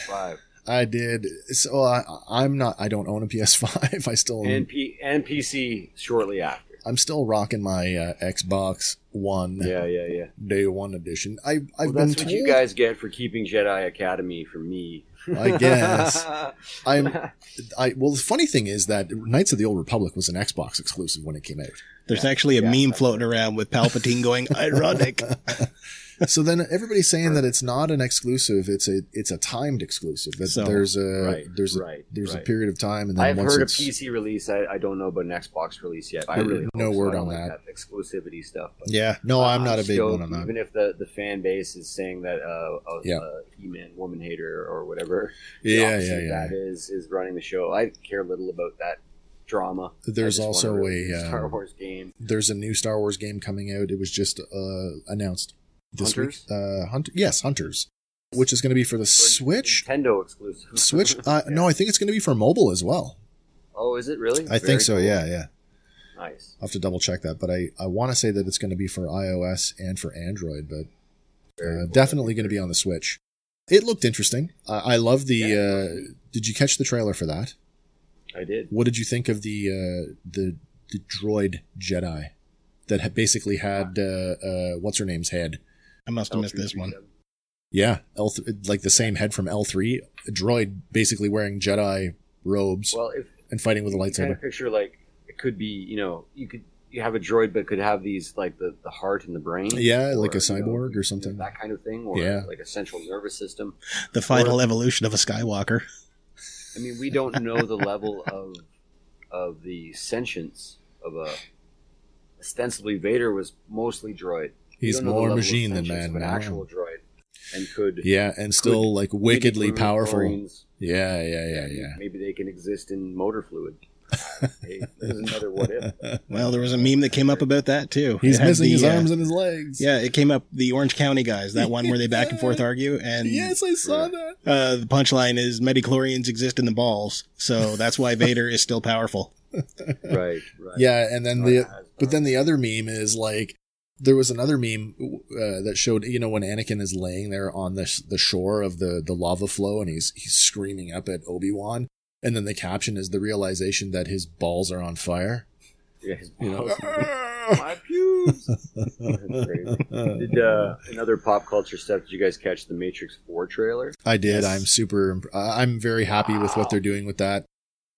I did. So I, I'm not. I don't own a PS5. I still. and P- and PC shortly after. I'm still rocking my uh, Xbox One Yeah, yeah, yeah. Day One edition. I, I've Well, been that's told. what you guys get for keeping Jedi Academy from me. I guess. I'm. I well, the funny thing is that Knights of the Old Republic was an Xbox exclusive when it came out. There's Yeah. actually a Yeah, meme floating around with Palpatine going ironic. So then everybody's saying that it's not an exclusive. It's a it's a timed exclusive. That So- there's a Right, there's a right, there's a period of time, and then I've once heard a PC release. I, I don't know about an Xbox release yet. I Uh, really no hope so. word I don't on like that exclusivity stuff. But Yeah, no, I'm not a big still- one on that. Even if the, the fan base is saying that uh, a, Yeah. a He-Man woman hater or whatever, the Yeah, yeah, yeah. that is is running the show. I care little about that drama. There's also want a, Star um, Wars game. There's a new Star Wars game coming out. It was just uh, announced this Hunters? week. Uh, Hunter, yes, Hunters, which is going to be for the Switch. Nintendo exclusive. Switch. Uh, Yeah. No, I think it's going to be for mobile as well. Oh, is it really? I Very think so. cool. Yeah, yeah. Nice. I'll have to double check that, but I, I want to say that it's going to be for iOS and for Android, but uh, cool. definitely going to be on the Switch. It looked interesting. I I love the. Yeah. Uh, did you catch the trailer for that? I did. What did you think of the uh, the the droid Jedi that had basically had uh, uh, what's her name's head? I must have missed this one. Yeah, L th- like the same head from L three, a droid basically wearing Jedi robes Well, if and fighting with a you kind lightsaber. of picture like it could be, you know, you could you have a droid, but could have these like the, the heart and the brain. Yeah, like a you know, cyborg or something. that kind of thing, or Yeah. like a central nervous system. The final evolution of a Skywalker. I mean, we don't know the level of of the sentience of a ostensibly Vader was mostly droid. We He's don't know the more machine than man. of an man. actual droid, and could Yeah, and still like wickedly powerful. Marines, Yeah, yeah, yeah, yeah. Maybe they can exist in motor fluid. hey, there's another what if. Well, there was a meme that came up about that too. He's missing the, his uh, arms and his legs. Yeah, it came up the Orange County guys, that one where they back and forth argue, and Yes, I saw that. uh, the punchline is midi-chlorians exist in the balls, so that's why Vader is still powerful. Right, right. Yeah, and then Oh, the but then the other meme is like there was another meme uh, that showed you know when Anakin is laying there on the the shore of the the lava flow and he's he's screaming up at Obi Wan, and then the caption is the realization that his balls are on fire. Yeah, his You know? balls- my pubes. That's crazy. Did uh, another pop culture stuff? Did you guys catch the Matrix Four trailer? I did. Yes. I'm super. imp- uh, I'm very happy with what they're doing with that.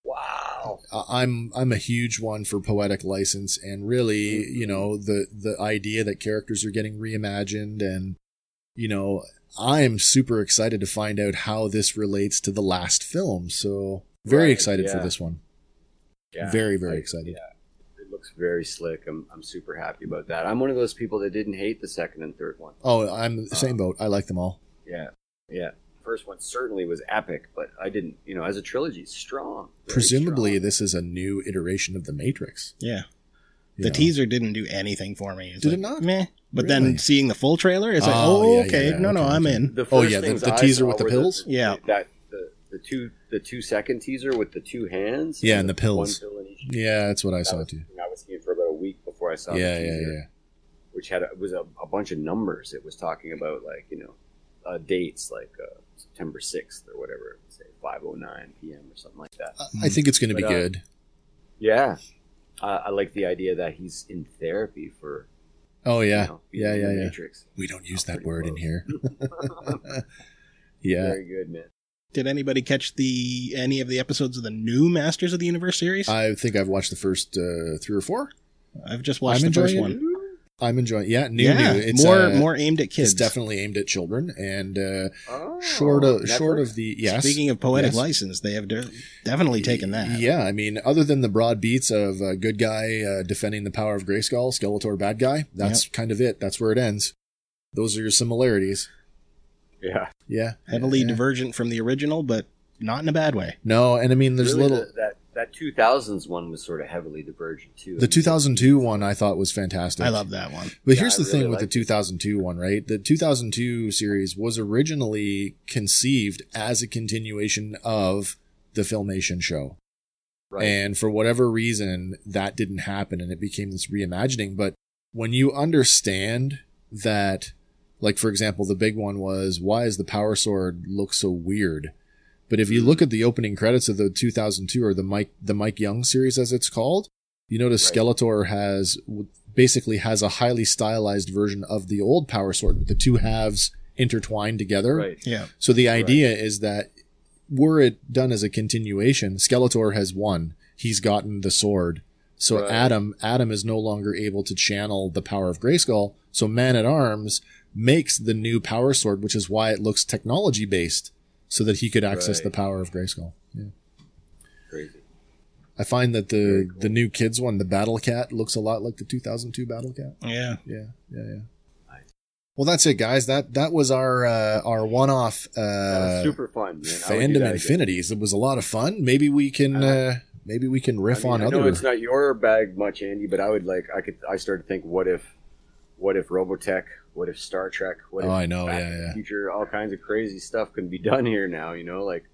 Wow. I- I'm I'm a huge one for poetic license, and really, mm-hmm. you know, the the idea that characters are getting reimagined, and you know, I'm super excited to find out how this relates to the last film. So very Right, excited for this one. Yeah. Very very I- excited. Yeah. It looks very slick. I'm I'm super happy about that. I'm one of those people that didn't hate the second and third one. Oh, I'm the uh, same boat. I like them all. Yeah. Yeah. First one certainly was epic, but I didn't, you know, as a trilogy, strong. Presumably, strong. this is a new iteration of the Matrix. Yeah, you the know. teaser didn't do anything for me. It's Did like, it not? Meh. But Really? then seeing the full trailer, it's like, Oh, oh, yeah, okay, yeah, no, no, okay, I'm okay. in. The Oh, yeah, the- the teaser with the were pills? Yeah. That the, the two the two second teaser with the two hands. Yeah, and the pills. Pill. Yeah, that's what I That saw was too. I was seeing for about a week before I saw. Yeah, the yeah, teaser, yeah. Which had a, it was a, a bunch of numbers. It was talking about like you know uh, dates like uh, September sixth or whatever. Say five oh nine p.m. or something like that. I think it's going to be uh, good. Yeah, uh, I like the idea that he's in therapy for. Oh yeah, you know, yeah, yeah, the yeah. Matrix. We don't use that pretty word in here. yeah. Very good, man. Did anybody catch the any of the episodes of the new Masters of the Universe series? I think I've watched the first uh, three or four. I've just watched I'm the first one. it. One. I'm enjoying. Yeah, new, yeah, new. It's more uh, more aimed at kids. It's definitely aimed at children, and uh, Oh, short of Netflix? short of the yes. Speaking of poetic Yes. license, they have de- definitely taken that. Yeah, I mean, other than the broad beats of a good guy uh, defending the power of Grayskull, Skeletor bad guy, that's kind of it. That's where it ends. Those are your similarities. yeah. Yeah. Heavily yeah. divergent from the original, but not in a bad way. No, and I mean, there's Really, little. the- that that 2000s one was sort of heavily divergent too. The 2002 one I thought was fantastic. I love that one. But Yeah, here's the really thing with the liked it. 2002 one, right? The 2002 series was originally conceived as a continuation of the Filmation show. right. And for whatever reason, that didn't happen and it became this reimagining. But when you understand that, like, for example, the big one was, why does the power sword look so weird? But if you look at the opening credits of the 2002 or the Mike, the Mike Young series as it's called, you notice Right. Skeletor has basically has a highly stylized version of the old power sword with the two halves intertwined together. right. Yeah. So the idea is that were it done as a continuation, Skeletor has won. He's gotten the sword. So Right. Adam, Adam is no longer able to channel the power of Grayskull. So Man at Arms makes the new power sword, which is why it looks technology based, so that he could access Right. the power of Grayskull. Yeah. Crazy. I find that the cool. the new kids one, the Battle Cat, looks a lot like the 2002 Battle Cat. Yeah. Yeah, yeah, yeah. Well, that's it, guys. That that was our uh, our one off uh, super fun, man. I would fandom that again. infinities. It was a lot of fun. Maybe we can Uh, uh, maybe we can riff I mean, on I know other. it's not your bag much, Andy, but I would like. I could. I started to think, what if, what if Robotech? What if Star Trek? What Oh, if I know, Back yeah, yeah. Future. All kinds of crazy stuff can be done here now. You know, like,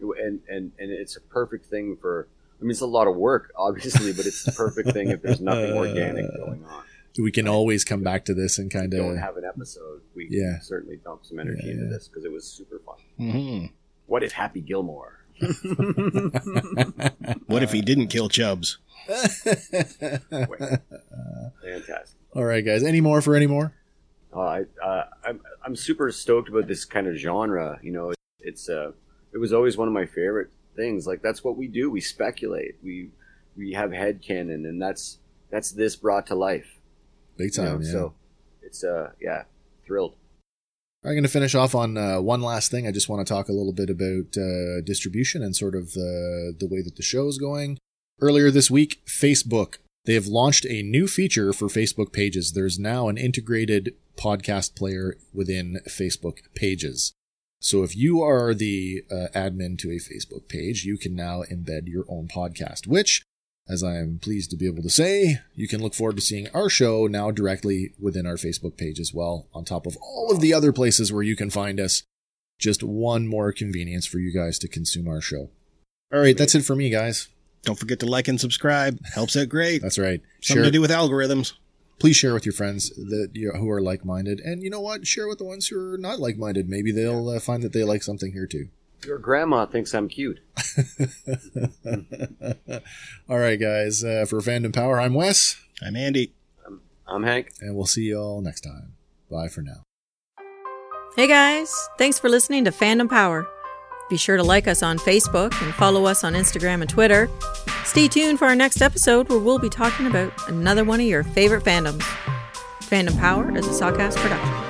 and and and it's a perfect thing for. I mean, it's a lot of work, obviously, but it's the perfect thing if there's nothing organic going on. we can always come back to this and kind Don't of have an episode. We Yeah. can certainly dump some energy Yeah, into yeah. this because it was super fun. hmm What if Happy Gilmore? What if he didn't kill Chubs? Fantastic. All right, guys. Any more for any more? Uh, I, uh, I'm I'm super stoked about this kind of genre. You know, it's uh, it was always one of my favorite things. Like that's what we do. We speculate. We we have head canon, and that's that's this brought to life. Big you know? time, yeah. So it's uh, yeah, thrilled. I'm going to finish off on uh, one last thing. I just want to talk a little bit about uh, distribution and sort of the the way that the show is going. Earlier this week, Facebook they have launched a new feature for Facebook Pages. There's now an integrated podcast player within Facebook Pages. So if you are the uh, admin to a Facebook page, you can now embed your own podcast, which, as I am pleased to be able to say, you can look forward to seeing our show now directly within our Facebook page as well, on top of all of the other places where you can find us. Just one more convenience for you guys to consume our show. All right, that's it for me, guys. Don't forget to like and subscribe. Helps out great. That's right. Something Share, to do with algorithms. Please share with your friends that you who are like-minded, and you know what? Share with the ones who are not like-minded. Maybe they'll uh, find that they like something here too. Your grandma thinks I'm cute. all right, guys. Uh, for Fandom Power, I'm Wes, I'm Andy. I'm Hank. and we'll see you all next time. Bye for now. Hey guys, thanks for listening to Fandom Power. Be sure to like us on Facebook and follow us on Instagram and Twitter. Stay tuned for our next episode where we'll be talking about another one of your favorite fandoms. Fandom Power is a Sawcast production.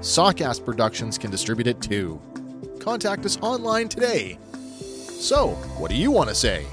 Sawcast Productions can distribute it too. Contact us online today. So, what do you want to say?